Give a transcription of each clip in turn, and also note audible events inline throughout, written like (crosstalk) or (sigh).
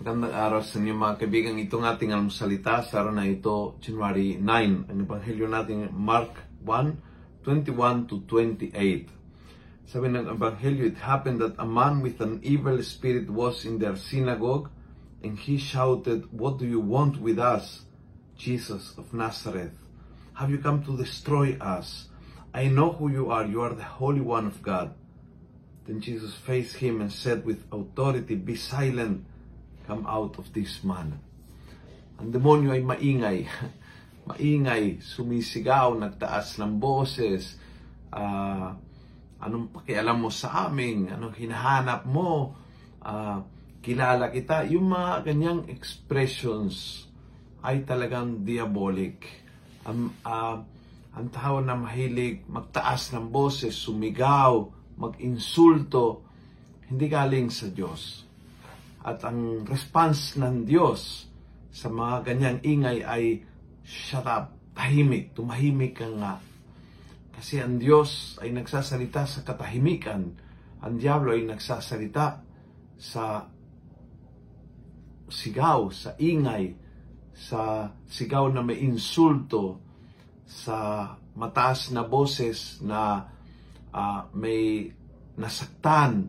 Magandang araw sa inyo mga kaibigan. Itong ating almusalita sa araw na ito, January 9. Ang ebanghelyo natin, Mark 1, 21 to 28. Sabi ng ebanghelyo, It happened that a man with an evil spirit was in their synagogue, and he shouted, What do you want with us, Jesus of Nazareth? Have you come to destroy us? I know who you are. You are the Holy One of God. Then Jesus faced him and said with authority, Be silent, come out of this man. Ang demonyo ay maingay. (laughs) maingay, sumisigaw, nagtaas ng boses. Ah, anong pakialam mo sa amin? Anong hinahanap mo? Ah, kilala kita. Yung mga ganyang expressions ay talagang diabolic. Ang, ah, ang tao na mahilig magtaas ng boses, sumigaw, mag-insulto, hindi galing sa Diyos. At ang response ng Diyos sa mga ganyang ingay ay, shut up, tahimik, tumahimik ka nga. Kasi ang Diyos ay nagsasalita sa katahimikan. Ang Diablo ay nagsasalita sa sigaw, sa ingay, sa sigaw na may insulto, sa mataas na boses na uh, may nasaktan.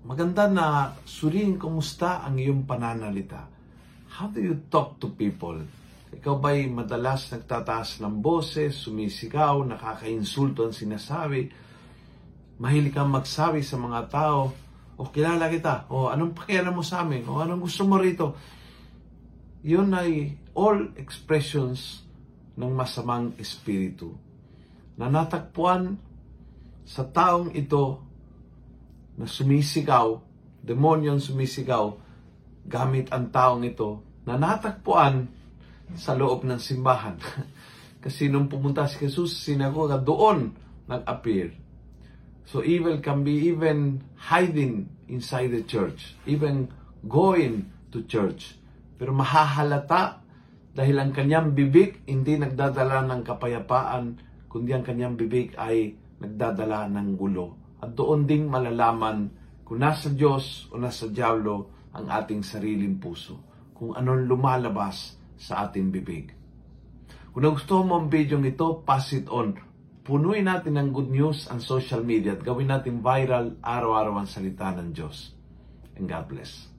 Maganda na suriin kumusta ang iyong pananalita. How do you talk to people? Ikaw ba'y madalas nagtataas ng boses, sumisigaw, nakakainsulto ang sinasabi? Mahilig kang magsabi sa mga tao, o kilala kita, o anong pakialam mo sa amin, o anong gusto mo rito. Yun ay all expressions ng masamang espiritu na natagpuan sa taong ito na sumisigaw, demonyong sumisigaw, gamit ang taong ito na natagpuan sa loob ng simbahan. (laughs) Kasi nung pumunta si Jesus sinagoga, doon nag-appear. So evil can be even hiding inside the church, even going to church. Pero mahahalata dahil ang kanyang bibig hindi nagdadala ng kapayapaan, kundi ang kanyang bibig ay nagdadala ng gulo. At doon ding malalaman kung nasa Diyos o nasa Diablo ang ating sariling puso. Kung anong lumalabas sa ating bibig. Kung nagustuhan mo ang video ito, pass it on punuin natin ng good news ang social media at gawin natin viral araw-araw ang salita ng Diyos. And God bless.